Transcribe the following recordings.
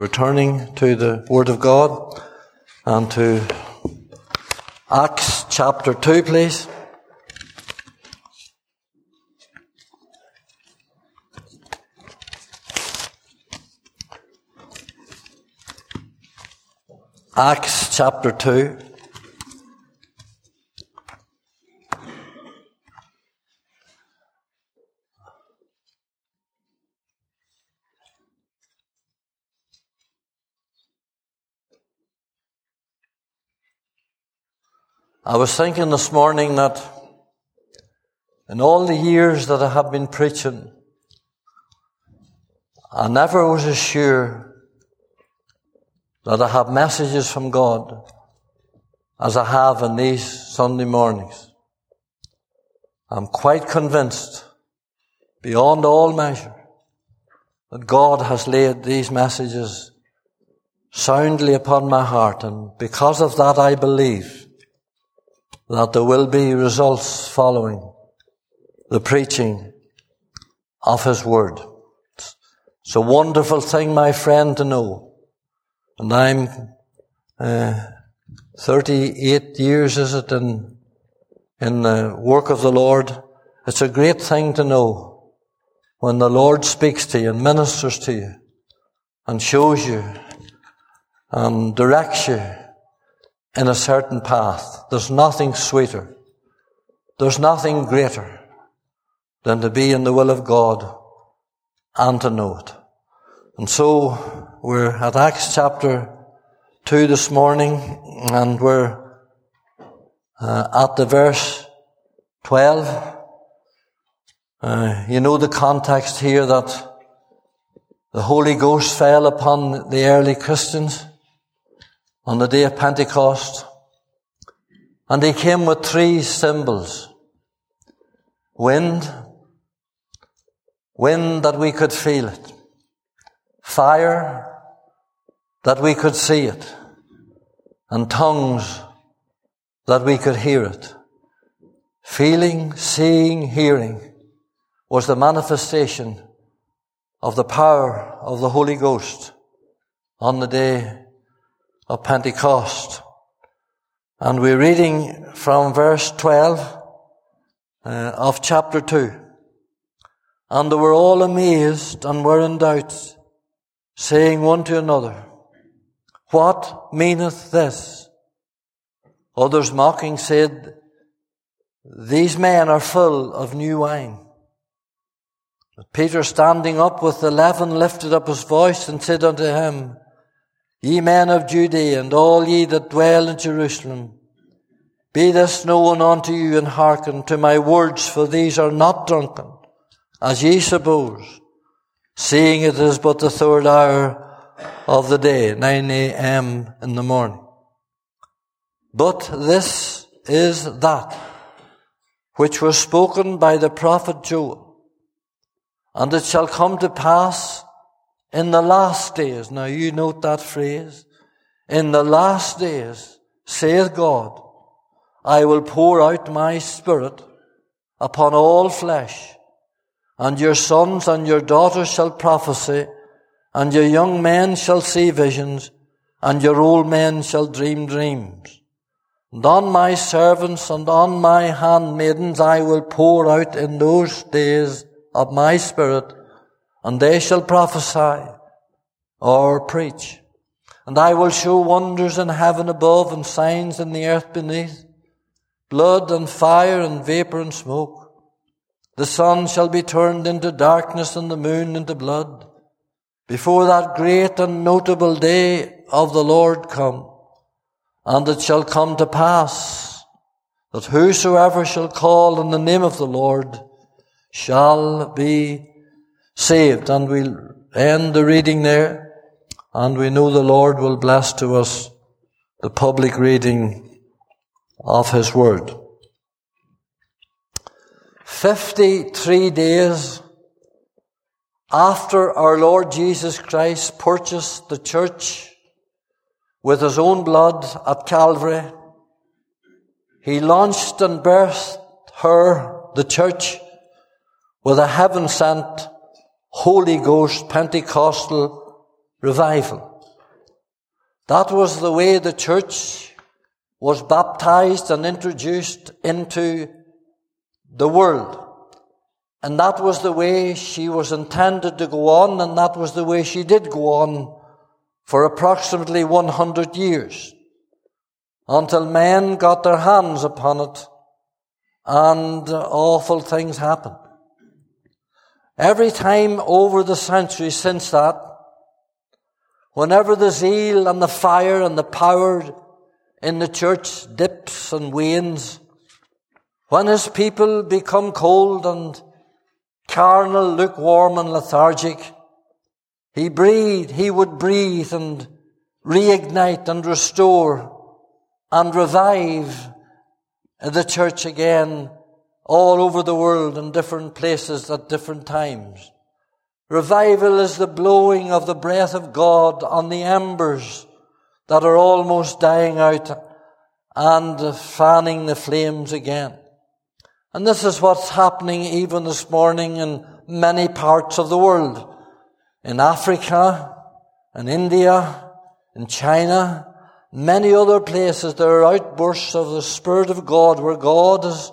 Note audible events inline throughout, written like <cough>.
Returning to the Word of God and to Acts chapter 2, please. Acts chapter 2. I was thinking this morning that in all the years that I have been preaching, I never was as sure that I have messages from God as I have in these Sunday mornings. I'm quite convinced, beyond all measure, that God has laid these messages soundly upon my heart, and because of that I believe that there will be results following the preaching of His Word. It's a wonderful thing, my friend, to know. And I'm uh, 38 years, is it, in, in the work of the Lord. It's a great thing to know when the Lord speaks to you and ministers to you and shows you and directs you in a certain path. There's nothing sweeter. There's nothing greater than to be in the will of God and to know it. And so we're at Acts chapter 2 this morning and we're uh, at the verse 12. Uh, you know the context here that the Holy Ghost fell upon the early Christians on the day of Pentecost. And he came with three symbols. Wind, wind that we could feel it. Fire, that we could see it. And tongues, that we could hear it. Feeling, seeing, hearing was the manifestation of the power of the Holy Ghost on the day of Pentecost. And we're reading from verse 12 uh, of chapter 2. And they were all amazed and were in doubt, saying one to another, What meaneth this? Others mocking said, These men are full of new wine. But Peter standing up with the eleven lifted up his voice and said unto him, Ye men of Judea, and all ye that dwell in Jerusalem, be this known unto you, and hearken to my words, for these are not drunken, as ye suppose, seeing it is but the third hour of the day, 9 a.m. in the morning. But this is that which was spoken by the prophet Joel. And it shall come to pass in the last days, now you note that phrase, in the last days, saith God, I will pour out my spirit upon all flesh, and your sons and your daughters shall prophesy, and your young men shall see visions, and your old men shall dream dreams. And on my servants and on my handmaidens I will pour out in those days of my spirit, and they shall prophesy or preach. And I will show wonders in heaven above and signs in the earth beneath, blood and fire and vapor and smoke. The sun shall be turned into darkness and the moon into blood before that great and notable day of the Lord come. And it shall come to pass that whosoever shall call on the name of the Lord shall be saved. And we'll end the reading there. And we know the Lord will bless to us the public reading of His Word. 53 days after our Lord Jesus Christ purchased the church with His own blood at Calvary, He launched and birthed her, the church, with a heaven sent Holy Ghost Pentecostal revival. That was the way the church was baptized and introduced into the world. And that was the way she was intended to go on, and that was the way she did go on for approximately 100 years until men got their hands upon it and awful things happened. Every time over the centuries since that, whenever the zeal and the fire and the power in the church dips and wanes, when his people become cold and carnal, lukewarm and lethargic, he breathed, he would breathe and reignite and restore and revive the church again all over the world in different places at different times. Revival is the blowing of the breath of God on the embers that are almost dying out and fanning the flames again. And this is what's happening even this morning in many parts of the world. In Africa, in India, in China, many other places, there are outbursts of the Spirit of God where God is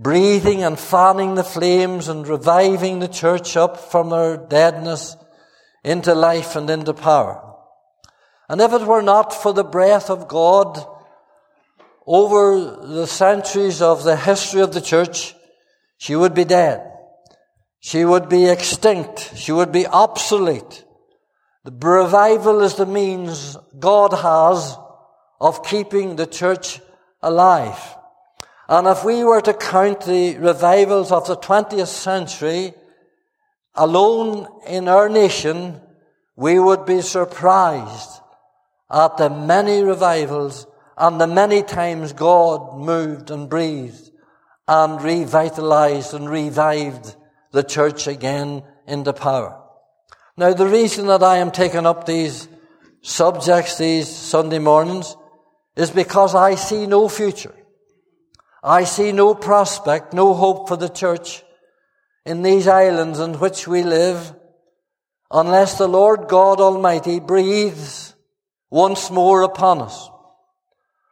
breathing and fanning the flames and reviving the church up from her deadness into life and into power. And if it were not for the breath of God over the centuries of the history of the church, she would be dead. She would be extinct. She would be obsolete. The revival is the means God has of keeping the church alive. And if we were to count the revivals of the 20th century alone in our nation, we would be surprised at the many revivals and the many times God moved and breathed and revitalized and revived the church again into power. Now, the reason that I am taking up these subjects these Sunday mornings is because I see no future. I see no prospect, no hope for the church in these islands in which we live unless the Lord God Almighty breathes once more upon us.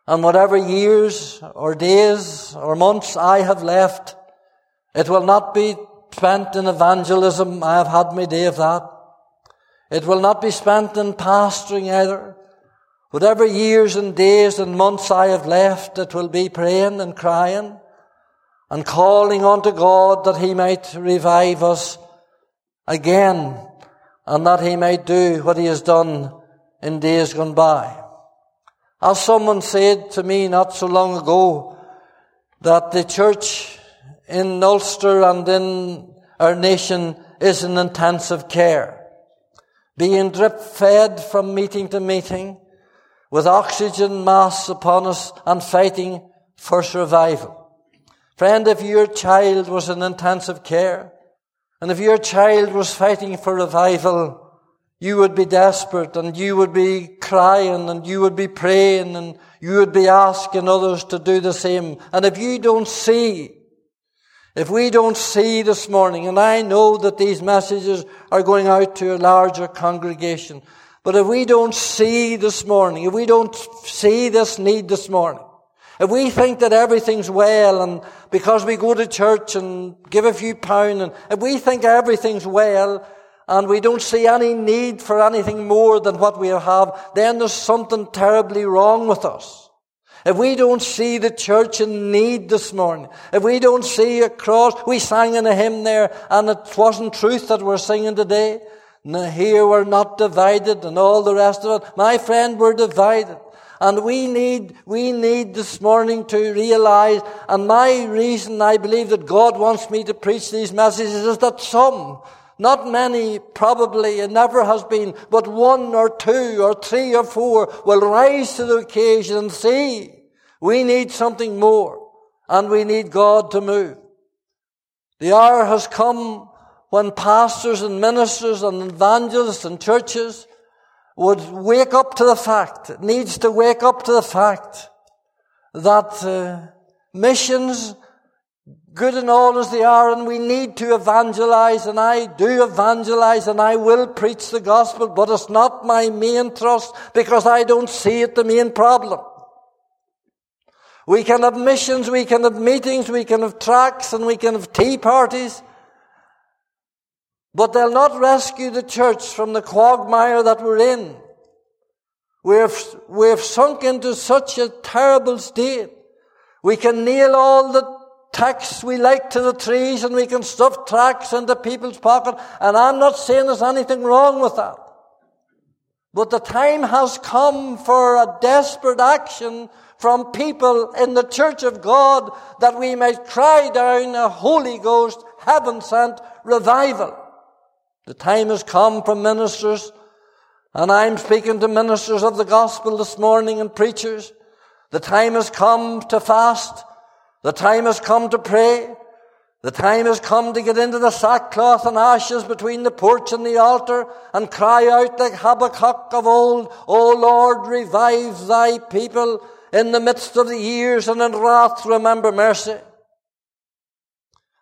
And whatever years or days or months I have left, it will not be spent in evangelism. I have had my day of that. It will not be spent in pastoring either. Whatever years and days and months I have left, it will be praying and crying and calling unto God that He might revive us again and that He might do what He has done in days gone by. As someone said to me not so long ago, that the church in Ulster and in our nation is in intensive care being drip fed from meeting to meeting, with oxygen masks upon us and fighting for survival. Friend, if your child was in intensive care, and if your child was fighting for revival, you would be desperate and you would be crying and you would be praying and you would be asking others to do the same. And if you don't see if we don't see this morning, and I know that these messages are going out to a larger congregation, but if we don't see this morning, if we don't see this need this morning, if we think that everything's well and because we go to church and give a few pounds and if we think everything's well and we don't see any need for anything more than what we have, then there's something terribly wrong with us. If we don't see the church in need this morning, if we don't see a cross, we sang in a hymn there, and it wasn't truth that we're singing today. Here we're not divided and all the rest of it. My friend, we're divided. And we need, we need this morning to realize, and my reason I believe that God wants me to preach these messages is that some, not many, probably, it never has been, but one or two or three or four will rise to the occasion and see we need something more, and we need God to move. The hour has come when pastors and ministers and evangelists and churches would wake up to the fact, it needs to wake up to the fact that uh, missions good and all as they are, and we need to evangelize, and I do evangelize, and I will preach the gospel, but it's not my main thrust because I don't see it the main problem. We can have missions, we can have meetings, we can have tracts, and we can have tea parties. But they'll not rescue the church from the quagmire that we're in. We've, we've sunk into such a terrible state. We can nail all the tacks we like to the trees and we can stuff tracts into people's pocket. And I'm not saying there's anything wrong with that. But the time has come for a desperate action from people in the church of God that we might cry down a Holy Ghost, heaven sent revival. The time has come for ministers, and I'm speaking to ministers of the gospel this morning and preachers. The time has come to fast. The time has come to pray. The time has come to get into the sackcloth and ashes between the porch and the altar and cry out like Habakkuk of old, O Lord, revive thy people in the midst of the years and in wrath remember mercy.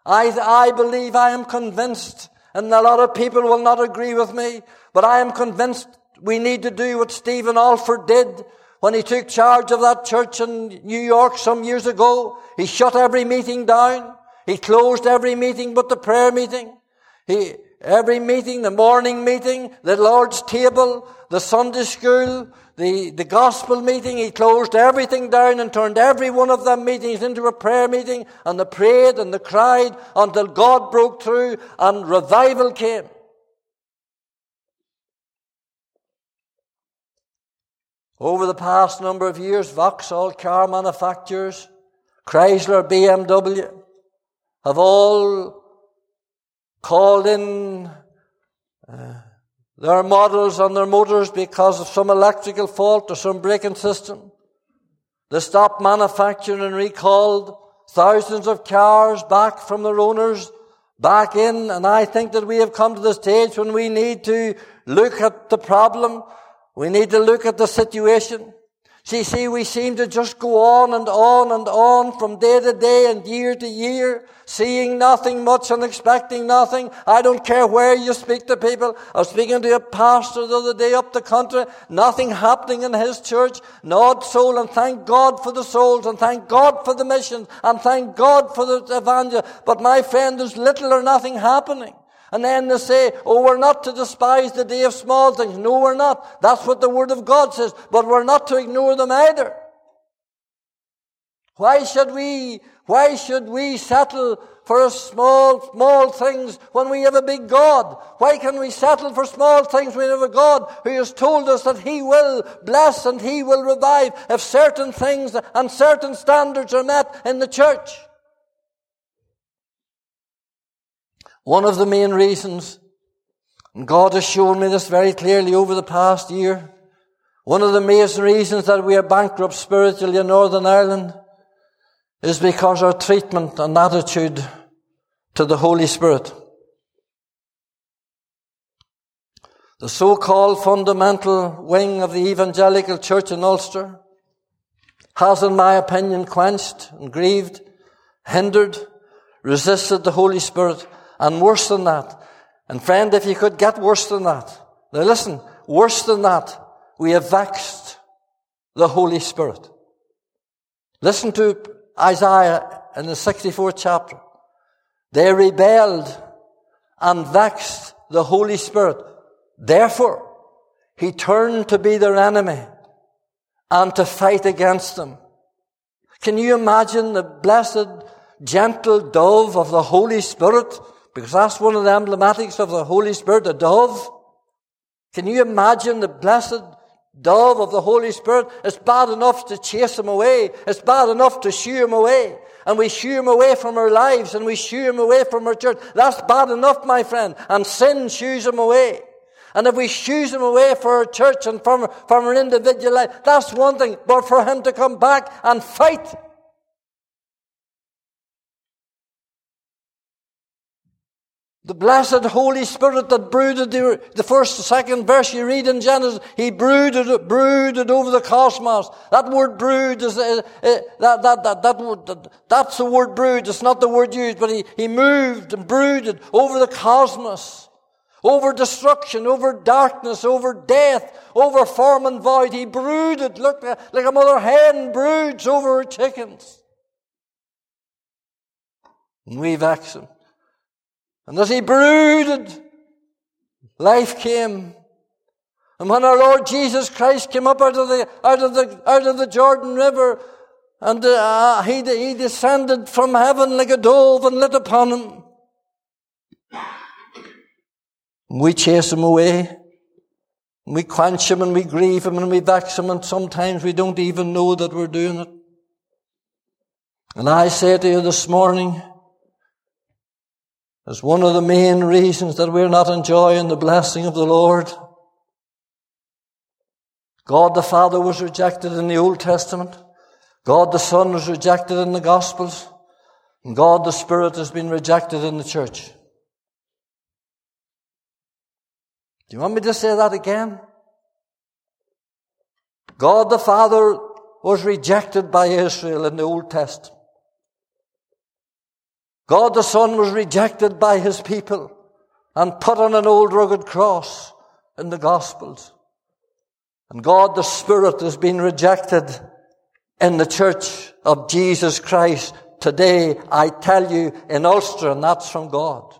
I, I believe, I am convinced, and a lot of people will not agree with me, but I am convinced we need to do what Stephen Olford did when he took charge of that church in New York some years ago. He shut every meeting down. He closed every meeting but the prayer meeting. He, every meeting, the morning meeting, the Lord's table, the Sunday school, the, the gospel meeting, he closed everything down and turned every one of them meetings into a prayer meeting, and they prayed and they cried until God broke through and revival came. Over the past number of years, Vauxhall car manufacturers, Chrysler, BMW, have all called in uh, their models on their motors because of some electrical fault or some braking system. They stopped manufacturing and recalled thousands of cars back from their owners back in. And I think that we have come to the stage when we need to look at the problem. We need to look at the situation. See, see, we seem to just go on and on and on from day to day and year to year, seeing nothing much and expecting nothing. I don't care where you speak to people. I was speaking to a pastor the other day up the country, nothing happening in his church, not soul, and thank God for the souls, and thank God for the missions, and thank God for the evangel. But my friend, there's little or nothing happening. And then they say, oh, we're not to despise the day of small things. No, we're not. That's what the Word of God says. But we're not to ignore them either. Why should we, why should we settle for small, small things when we have a big God? Why can we settle for small things when we have a God who has told us that He will bless and He will revive if certain things and certain standards are met in the church? One of the main reasons, and God has shown me this very clearly over the past year, one of the main reasons that we are bankrupt spiritually in Northern Ireland is because our treatment and attitude to the Holy Spirit. The so-called fundamental wing of the evangelical church in Ulster has, in my opinion, quenched and grieved, hindered, resisted the Holy Spirit and worse than that. And friend, if you could get worse than that, now listen, worse than that, we have vexed the Holy Spirit. Listen to Isaiah in the 64th chapter. They rebelled and vexed the Holy Spirit. Therefore, he turned to be their enemy and to fight against them. Can you imagine the blessed, gentle dove of the Holy Spirit because that's one of the emblematics of the Holy Spirit, the dove. Can you imagine the blessed dove of the Holy Spirit? It's bad enough to chase him away. It's bad enough to shoo him away. And we shoo him away from our lives and we shoo him away from our church. That's bad enough, my friend. And sin shoos him away. And if we shoos him away for our church and from, from our individual life, that's one thing. But for him to come back and fight The blessed Holy Spirit that brooded the, the first, second verse you read in Genesis, He brooded, brooded over the cosmos. That word brood is, uh, uh, that, that, that, that word, that, that's the word brood. It's not the word used, but He, he moved and brooded over the cosmos. Over destruction, over darkness, over death, over form and void. He brooded, look, like a mother hen broods over her chickens. And we vex him. And as he brooded, life came. And when our Lord Jesus Christ came up out of the, out of the, out of the Jordan River, and uh, he, he descended from heaven like a dove and lit upon him. We chase him away. We quench him and we grieve him and we vex him and sometimes we don't even know that we're doing it. And I say to you this morning, as one of the main reasons that we're not enjoying the blessing of the Lord. God the Father was rejected in the Old Testament. God the Son was rejected in the Gospels. And God the Spirit has been rejected in the church. Do you want me to say that again? God the Father was rejected by Israel in the Old Testament. God the Son was rejected by his people and put on an old rugged cross in the Gospels. And God the Spirit has been rejected in the church of Jesus Christ today, I tell you, in Ulster, and that's from God.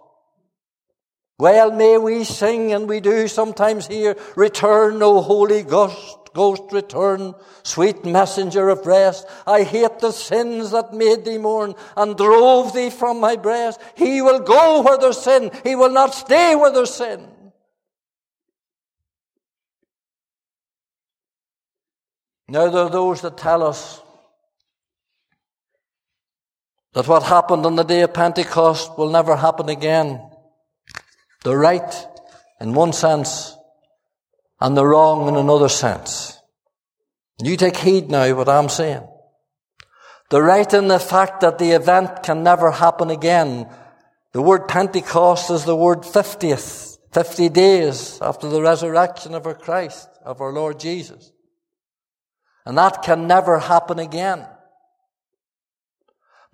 Well, may we sing, and we do sometimes hear, Return, O Holy Ghost. Ghost, return, sweet messenger of rest. I hate the sins that made thee mourn and drove thee from my breast. He will go where there's sin. He will not stay where there's sin. Now there are those that tell us that what happened on the day of Pentecost will never happen again. The right, in one sense, and the wrong in another sense. You take heed now what I'm saying. The right in the fact that the event can never happen again. The word Pentecost is the word 50th, 50 days after the resurrection of our Christ, of our Lord Jesus. And that can never happen again.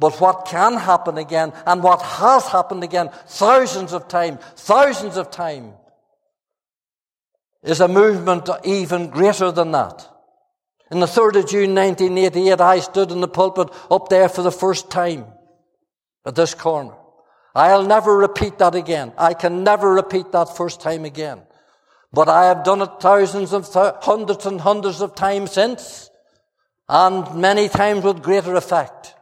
But what can happen again, and what has happened again thousands of times, thousands of times, is a movement even greater than that. In the 3rd of June 1988, I stood in the pulpit up there for the first time at this corner. I'll never repeat that again. I can never repeat that first time again. But I have done it thousands of, th- hundreds and hundreds of times since, and many times with greater effect.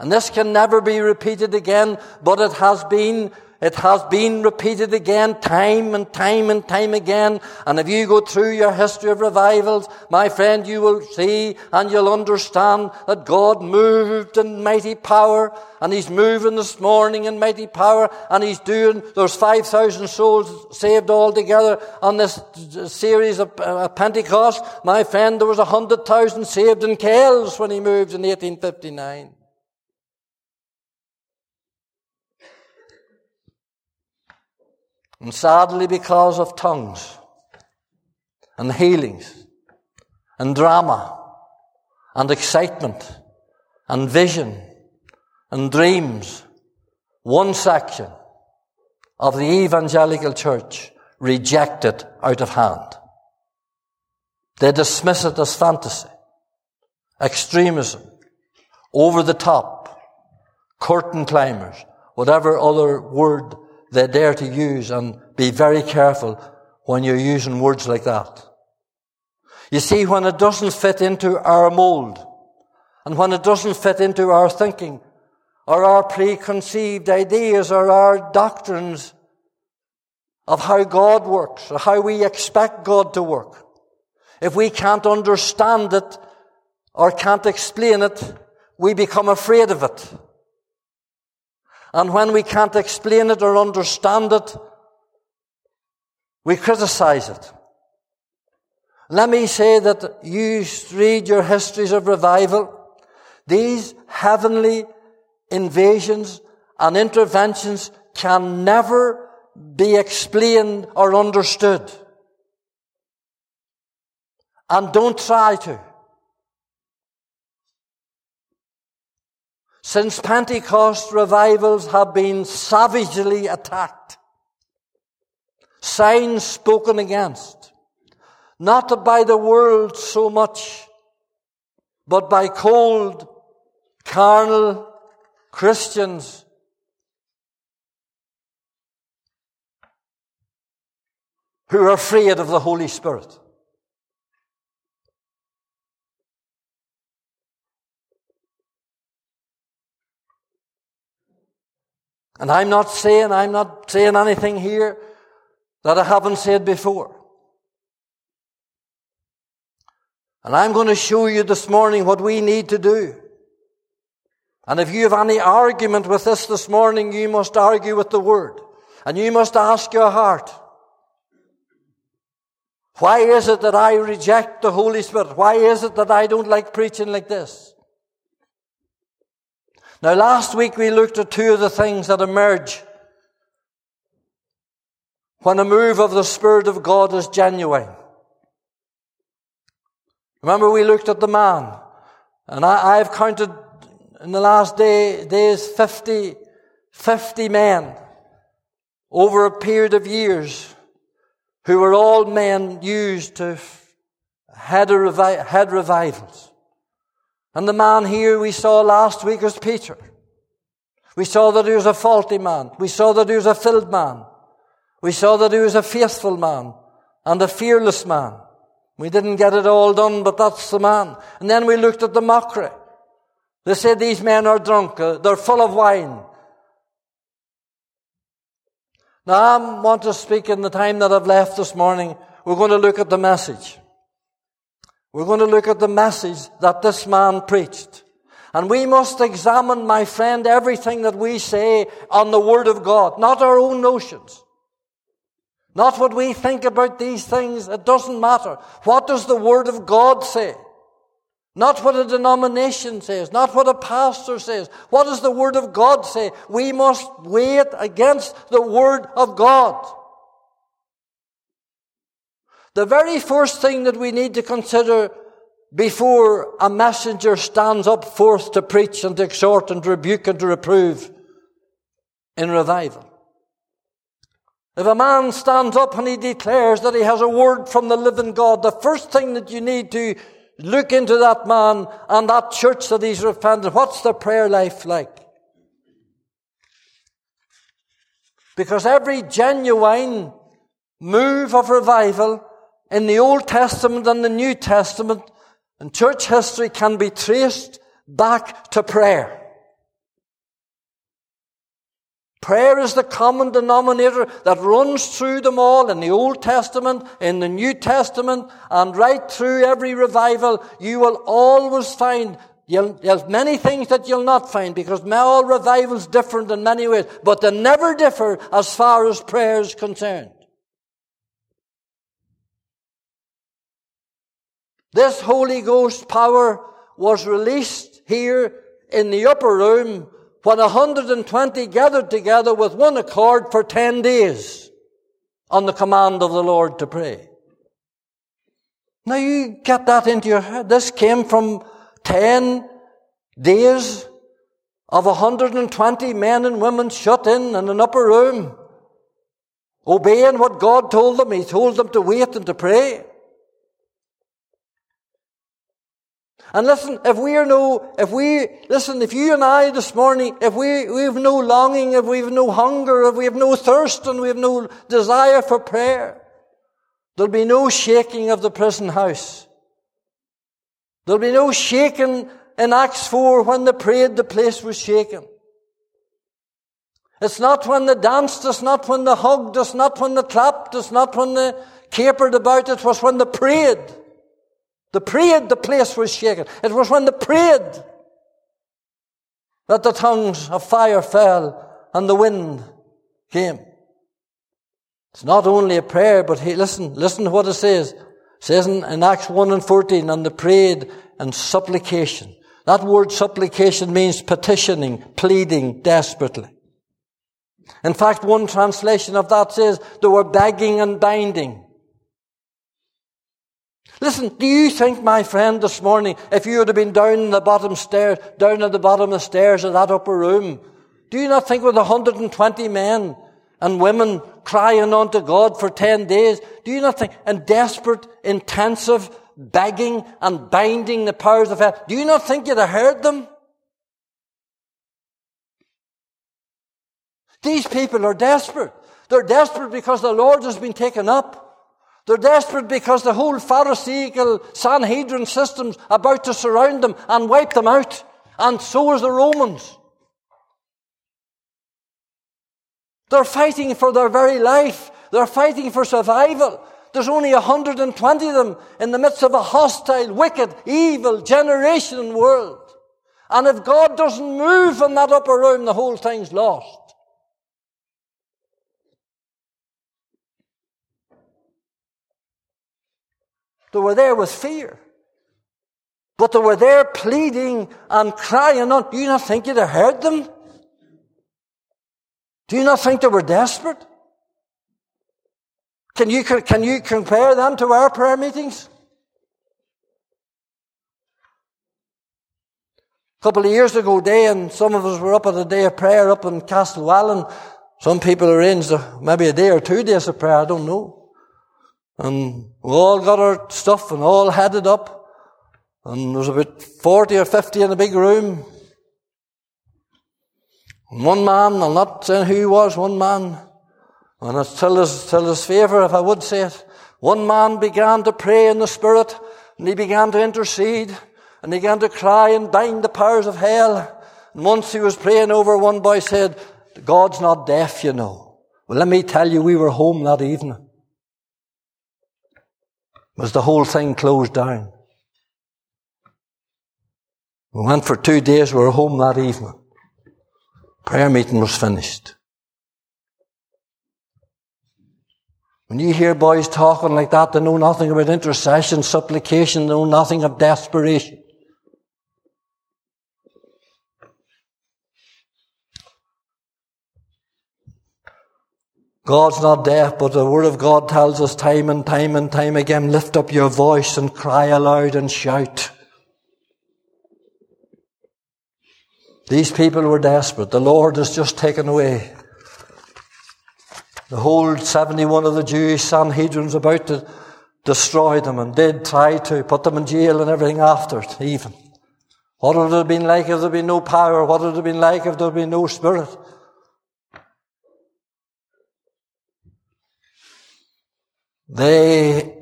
And this can never be repeated again, but it has been it has been repeated again, time and time and time again. And if you go through your history of revivals, my friend, you will see and you'll understand that God moved in mighty power. And He's moving this morning in mighty power. And He's doing, there's 5,000 souls saved altogether on this series of uh, Pentecost. My friend, there was 100,000 saved in Kells when He moved in 1859. And sadly, because of tongues and healings and drama and excitement and vision and dreams, one section of the evangelical church reject it out of hand. They dismiss it as fantasy, extremism, over the top, curtain climbers, whatever other word they dare to use and be very careful when you're using words like that. You see, when it doesn't fit into our mold, and when it doesn't fit into our thinking, or our preconceived ideas, or our doctrines of how God works, or how we expect God to work, if we can't understand it, or can't explain it, we become afraid of it. And when we can't explain it or understand it, we criticize it. Let me say that you read your histories of revival. These heavenly invasions and interventions can never be explained or understood. And don't try to. Since Pentecost, revivals have been savagely attacked. Signs spoken against. Not by the world so much, but by cold, carnal Christians who are afraid of the Holy Spirit. And I'm not saying, I'm not saying anything here that I haven't said before. And I'm going to show you this morning what we need to do. And if you have any argument with this this morning, you must argue with the Word. And you must ask your heart, why is it that I reject the Holy Spirit? Why is it that I don't like preaching like this? Now, last week we looked at two of the things that emerge when a move of the Spirit of God is genuine. Remember, we looked at the man, and I, have counted in the last day, days 50, 50 men over a period of years who were all men used to head, revi- head revivals. And the man here we saw last week was Peter. We saw that he was a faulty man. We saw that he was a filled man. We saw that he was a faithful man and a fearless man. We didn't get it all done, but that's the man. And then we looked at the mockery. They said these men are drunk. Uh, they're full of wine. Now I want to speak in the time that I've left this morning. We're going to look at the message. We're going to look at the message that this man preached. And we must examine, my friend, everything that we say on the Word of God, not our own notions. Not what we think about these things. It doesn't matter. What does the Word of God say? Not what a denomination says, not what a pastor says. What does the Word of God say? We must weigh it against the Word of God. The very first thing that we need to consider before a messenger stands up forth to preach and to exhort and to rebuke and to reprove in revival. If a man stands up and he declares that he has a word from the living God, the first thing that you need to look into that man and that church that he's repented, what's the prayer life like? Because every genuine move of revival in the Old Testament and the New Testament and church history can be traced back to prayer. Prayer is the common denominator that runs through them all in the Old Testament, in the New Testament, and right through every revival. You will always find there's many things that you'll not find because all revivals different in many ways, but they never differ as far as prayer is concerned. This Holy Ghost power was released here in the upper room when 120 gathered together with one accord for 10 days on the command of the Lord to pray. Now you get that into your head. This came from 10 days of 120 men and women shut in in an upper room, obeying what God told them. He told them to wait and to pray. And listen, if we are no, if we, listen, if you and I this morning, if we, we have no longing, if we have no hunger, if we have no thirst and we have no desire for prayer, there'll be no shaking of the prison house. There'll be no shaking in Acts 4 when they prayed, the place was shaken. It's not when they danced, it's not when they hugged, it's not when they clapped, it's not when they capered about, it was when they prayed. The prayed, the place was shaken. It was when they prayed that the tongues of fire fell and the wind came. It's not only a prayer, but he, listen, listen to what it says. It says in, in Acts 1 and 14, and they prayed and supplication. That word supplication means petitioning, pleading desperately. In fact, one translation of that says they were begging and binding. Listen, do you think, my friend, this morning, if you would have been down in the bottom stairs, down at the bottom of the stairs of that upper room, do you not think with 120 men and women crying unto God for 10 days, do you not think, in desperate, intensive begging and binding the powers of hell, do you not think you'd have heard them? These people are desperate. They're desperate because the Lord has been taken up. They're desperate because the whole Pharisaical Sanhedrin system's about to surround them and wipe them out. And so is the Romans. They're fighting for their very life. They're fighting for survival. There's only 120 of them in the midst of a hostile, wicked, evil generation world. And if God doesn't move in that upper room, the whole thing's lost. They were there with fear. But they were there pleading and crying out. Do you not think you'd have heard them? Do you not think they were desperate? Can you, can you compare them to our prayer meetings? A couple of years ago, day, and some of us were up at a day of prayer up in Castlewellan. Some people arranged maybe a day or two days of prayer, I don't know. And we all got our stuff and all headed up. And there was about 40 or 50 in a big room. And One man, I'm not saying who he was, one man, and it's till his, till his favour, if I would say it, one man began to pray in the Spirit, and he began to intercede, and he began to cry and bind the powers of hell. And once he was praying over, one boy said, God's not deaf, you know. Well, let me tell you, we were home that evening. Was the whole thing closed down. We went for two days, we were home that evening. Prayer meeting was finished. When you hear boys talking like that, they know nothing about intercession, supplication, they know nothing of desperation. God's not deaf, but the Word of God tells us time and time and time again, lift up your voice and cry aloud and shout. These people were desperate. The Lord has just taken away. The whole 71 of the Jewish Sanhedrin's about to destroy them and did try to put them in jail and everything after it, even. What would it have been like if there had been no power? What would it have been like if there had been no spirit? They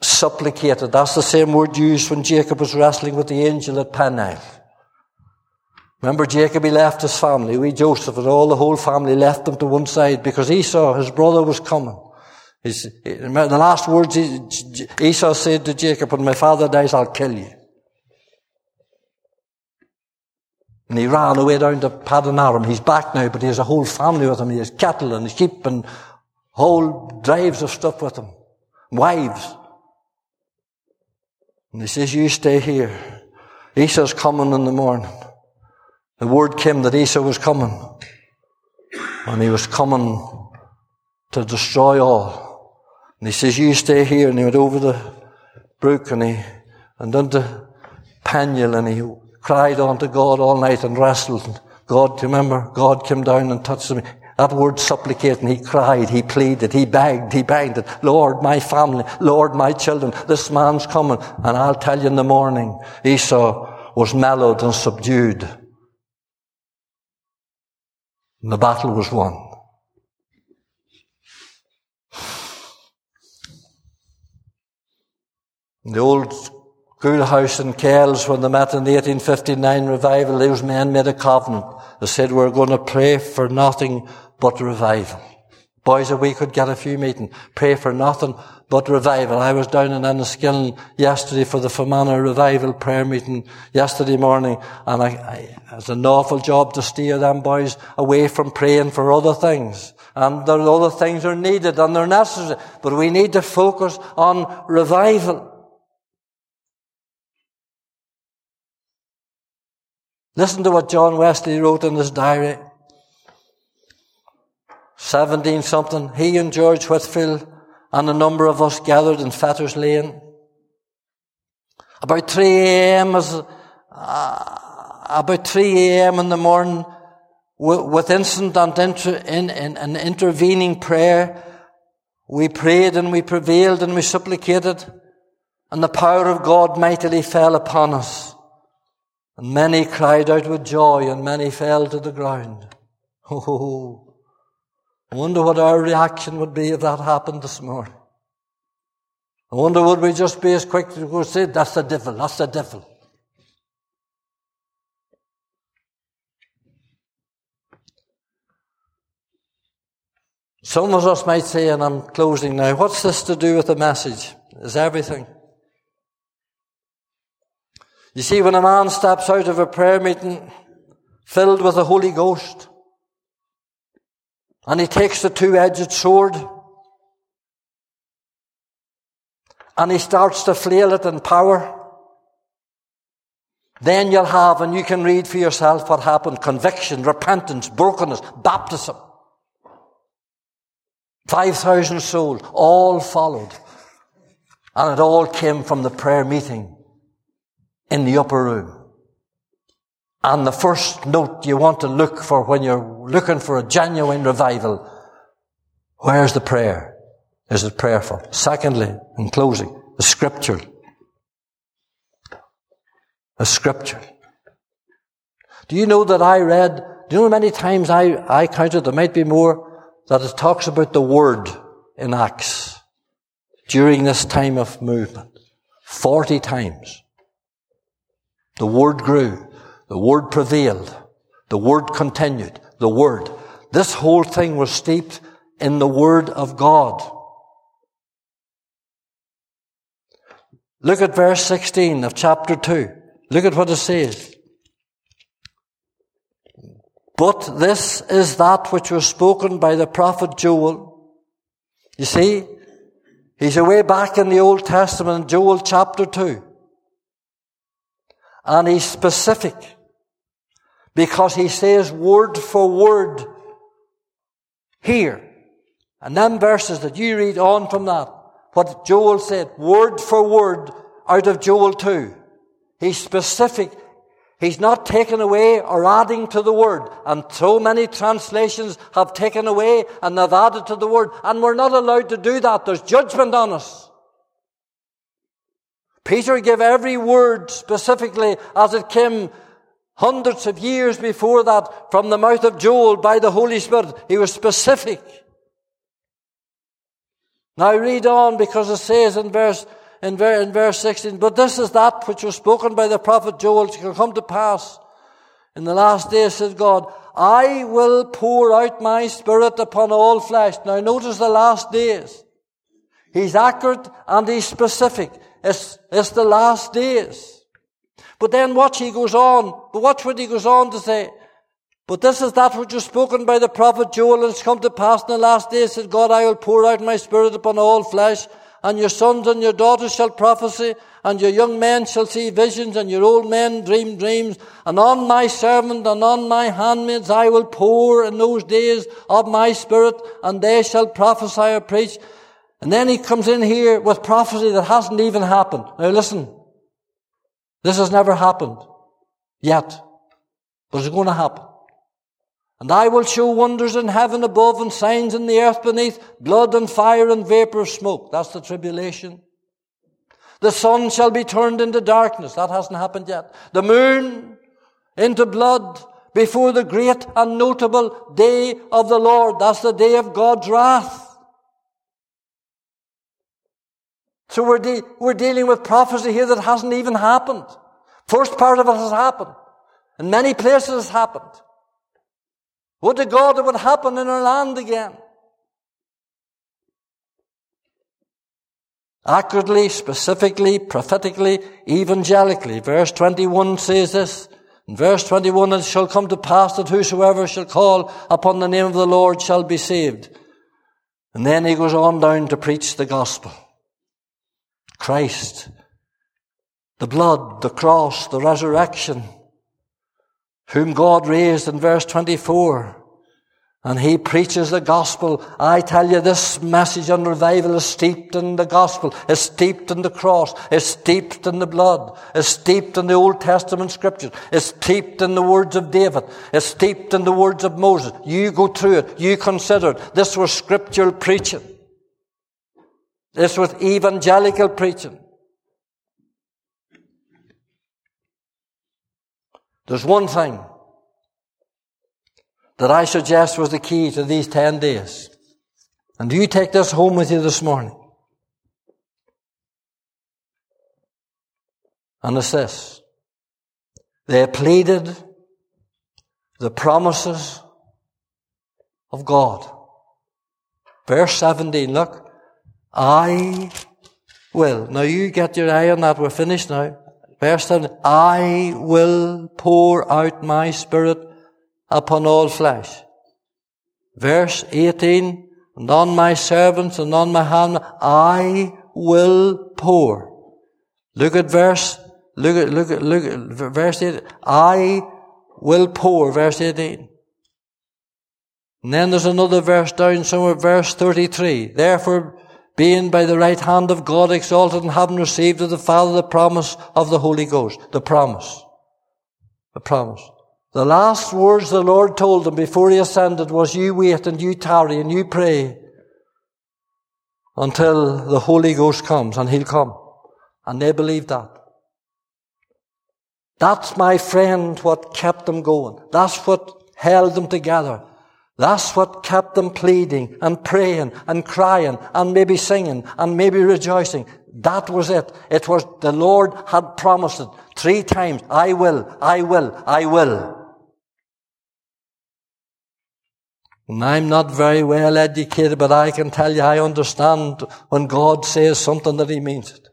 supplicated. That's the same word used when Jacob was wrestling with the angel at Peniel. Remember Jacob, he left his family. We, Joseph, and all the whole family left them to one side because Esau, his brother, was coming. He's, the last words Esau said to Jacob, when my father dies, I'll kill you. And he ran away down to Paddan Aram. He's back now, but he has a whole family with him. He has cattle and sheep and whole drives of stuff with him. Wives. And he says, you stay here. Esau's coming in the morning. The word came that Esau was coming. And he was coming to destroy all. And he says, you stay here. And he went over the brook and he, and into Peniel and he cried unto God all night and wrestled. God, remember, God came down and touched him. That word supplicating, he cried, he pleaded, he begged, he begged it. Lord, my family, Lord, my children, this man's coming. And I'll tell you in the morning, Esau was mellowed and subdued and the battle was won. In the old schoolhouse in Kells, when they met in the 1859 revival, those men made a covenant. They said, we're going to pray for nothing but revival. Boys, if we could get a few meetings, pray for nothing but revival. I was down in Enniskillen yesterday for the Fermanagh revival prayer meeting yesterday morning, and I, I, it's an awful job to steer them boys away from praying for other things. And there, other things are needed and they're necessary, but we need to focus on revival. Listen to what John Wesley wrote in his diary. 17 something, he and George Whitefield and a number of us gathered in Fetters Lane. About 3 a.m. was, uh, about 3 a.m. in the morning, with, instant and inter, in, in, an intervening prayer, we prayed and we prevailed and we supplicated, and the power of God mightily fell upon us. And many cried out with joy, and many fell to the ground. <laughs> Oh, I wonder what our reaction would be if that happened this morning. I wonder would we just be as quick to go say, that's the devil, that's the devil. Some of us might say, and I'm closing now, what's this to do with the message? Is everything. You see, when a man steps out of a prayer meeting filled with the Holy Ghost, and he takes the two-edged sword, and he starts to flail it in power, then you'll have, and you can read for yourself what happened, conviction, repentance, brokenness, baptism. 5,000 souls, all followed. And it all came from the prayer meeting in the upper room. And the first note you want to look for when you're looking for a genuine revival, where's the prayer? Is it prayerful? Secondly, in closing, the scripture. The scripture. Do you know that I read, do you know many times I, I counted, there might be more, that it talks about the word in Acts during this time of movement. Forty times. The word grew. The word prevailed. The word continued. The word. This whole thing was steeped in the word of God. Look at verse 16 of chapter 2. Look at what it says. But this is that which was spoken by the prophet Joel. You see, he's away back in the Old Testament, Joel chapter 2. And he's specific because he says word for word here. And then verses that you read on from that, what Joel said, word for word out of Joel 2. He's specific He's not taken away or adding to the word. And so many translations have taken away and they've added to the word. And we're not allowed to do that. There's judgment on us. Peter gave every word specifically as it came hundreds of years before that from the mouth of Joel by the Holy Spirit. He was specific. Now read on because it says in verse in, ver- in verse 16, but this is that which was spoken by the prophet Joel shall come to pass. In the last days, says God, I will pour out my spirit upon all flesh. Now notice the last days. He's accurate and he's specific. It's, it's the last days. But then watch, he goes on. But watch what he goes on to say. But this is that which was spoken by the prophet Joel, and it's come to pass in the last days, said God, I will pour out my spirit upon all flesh, and your sons and your daughters shall prophesy, and your young men shall see visions, and your old men dream dreams. And on my servant and on my handmaids I will pour in those days of my spirit, and they shall prophesy or preach. And then he comes in here with prophecy that hasn't even happened. Now listen, this has never happened yet, but it's going to happen. And I will show wonders in heaven above and signs in the earth beneath, blood and fire and vapor of smoke. That's the tribulation. The sun shall be turned into darkness. That hasn't happened yet. The moon into blood before the great and notable day of the Lord. That's the day of God's wrath. So we're, de- we're dealing with prophecy here that hasn't even happened. First part of it has happened. In many places has happened. Would to God it would happen in our land again. Accurately, specifically, prophetically, evangelically. Verse 21 says this. In verse 21, it shall come to pass that whosoever shall call upon the name of the Lord shall be saved. And then he goes on down to preach the gospel. Christ, the blood, the cross, the resurrection, whom God raised in verse 24, and he preaches the gospel. I tell you, this message on revival is steeped in the gospel, is steeped in the cross, is steeped in the blood, is steeped in the Old Testament scriptures, is steeped in the words of David, is steeped in the words of Moses. You go through it, you consider it. This was scriptural preaching. This was evangelical preaching. There's one thing that I suggest was the key to these 10 days. And do you take this home with you this morning? And it's this. They pleaded the promises of God. Verse 17, look. I will. Now you get your eye on that. We're finished now. Verse 17, I will pour out my spirit upon all flesh. Verse 18, and on my servants and on my hand, I will pour. Look at verse, look at, look at, look at verse 8. I will pour, verse 18. And then there's another verse down somewhere, verse 33. Therefore, being by the right hand of God exalted and having received of the Father the promise of the Holy Ghost. The promise. The promise. The last words the Lord told them before he ascended was, you wait and you tarry and you pray until the Holy Ghost comes and he'll come. And they believed that. That's my friend what kept them going. That's what held them together. That's what kept them pleading and praying and crying and maybe singing and maybe rejoicing. That was it. It was the Lord had promised it three times. I will, I will, I will. And I'm not very well educated, but I can tell you I understand when God says something that He means it.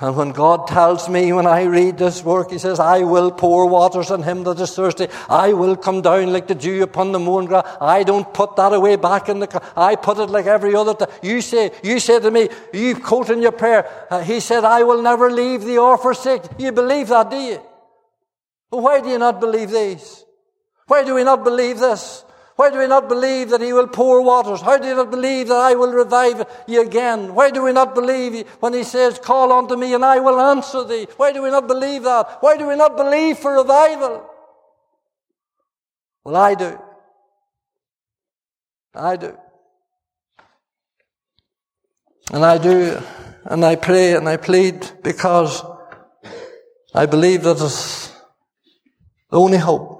And when God tells me when I read this work, He says, I will pour waters on him that is thirsty. I will come down like the dew upon the moon grass. I don't put that away back in the, I put it like every other time. You say, you say to me, you quote in your prayer, uh, He said, I will never leave thee or forsake. You believe that, do you? Well, why do you not believe these? Why do we not believe this? Why do we not believe that He will pour waters? How do you not believe that I will revive you again? Why do we not believe when He says, Call unto me and I will answer thee? Why do we not believe that? Why do we not believe for revival? Well, I do. I do. And I do, and I pray and I plead because I believe that it's the only hope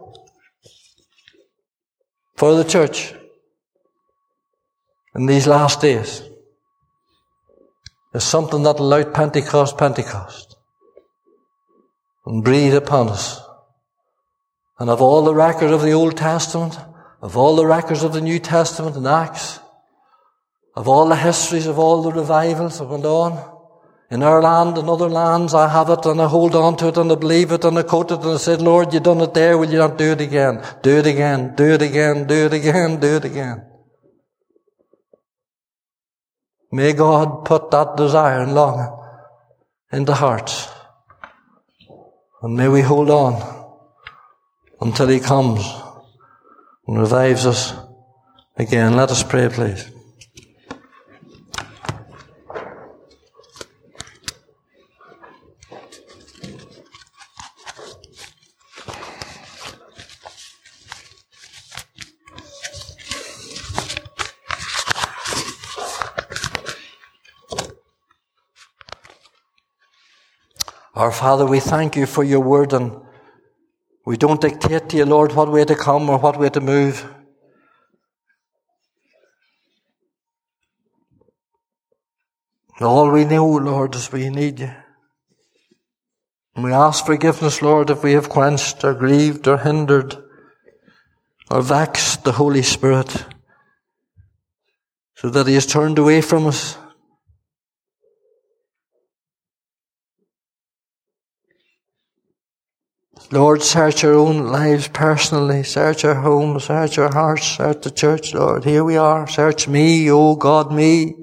for the church in these last days. There's something that will out Pentecost, Pentecost, and breathe upon us. And of all the records of the Old Testament, of all the records of the New Testament and Acts, of all the histories of all the revivals that went on, in our land and other lands, I have it and I hold on to it and I believe it and I quote it and I said, Lord, you done it there, will you not do it again? Do it again, do it again, do it again, do it again. May God put that desire and longing into hearts. And may we hold on until He comes and revives us again. Let us pray, please. Our Father, we thank you for your word and we don't dictate to you, Lord, what way to come or what way to move. All we know, Lord, is we need you. And we ask forgiveness, Lord, if we have quenched or grieved or hindered or vexed the Holy Spirit so that he has turned away from us. Lord, search our own lives personally. Search our homes. Search our hearts. Search the church, Lord. Here we are. Search me, oh God, me.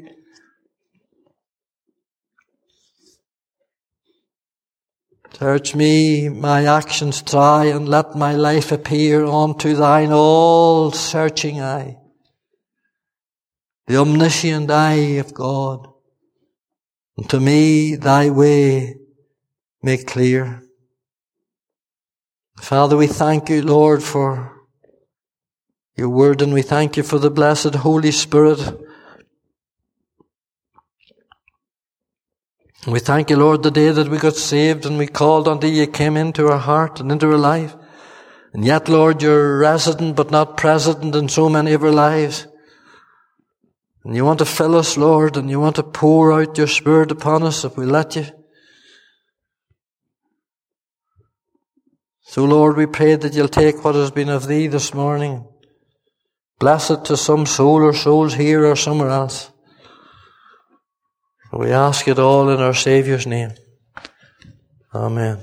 Search me, my actions try, and let my life appear unto thine all searching eye. The omniscient eye of God. And to me thy way make clear. Father, we thank you, Lord, for your word, and we thank you for the blessed Holy Spirit We thank you, Lord, the day that we got saved and we called unto you, came into our heart and into our life. And yet, Lord, you're resident but not present in so many of our lives. And you want to fill us, Lord, and you want to pour out your Spirit upon us if we let you. So, Lord, we pray that you'll take what has been of thee this morning. Bless it to some soul or souls here or somewhere else. We ask it all in our Saviour's name. Amen.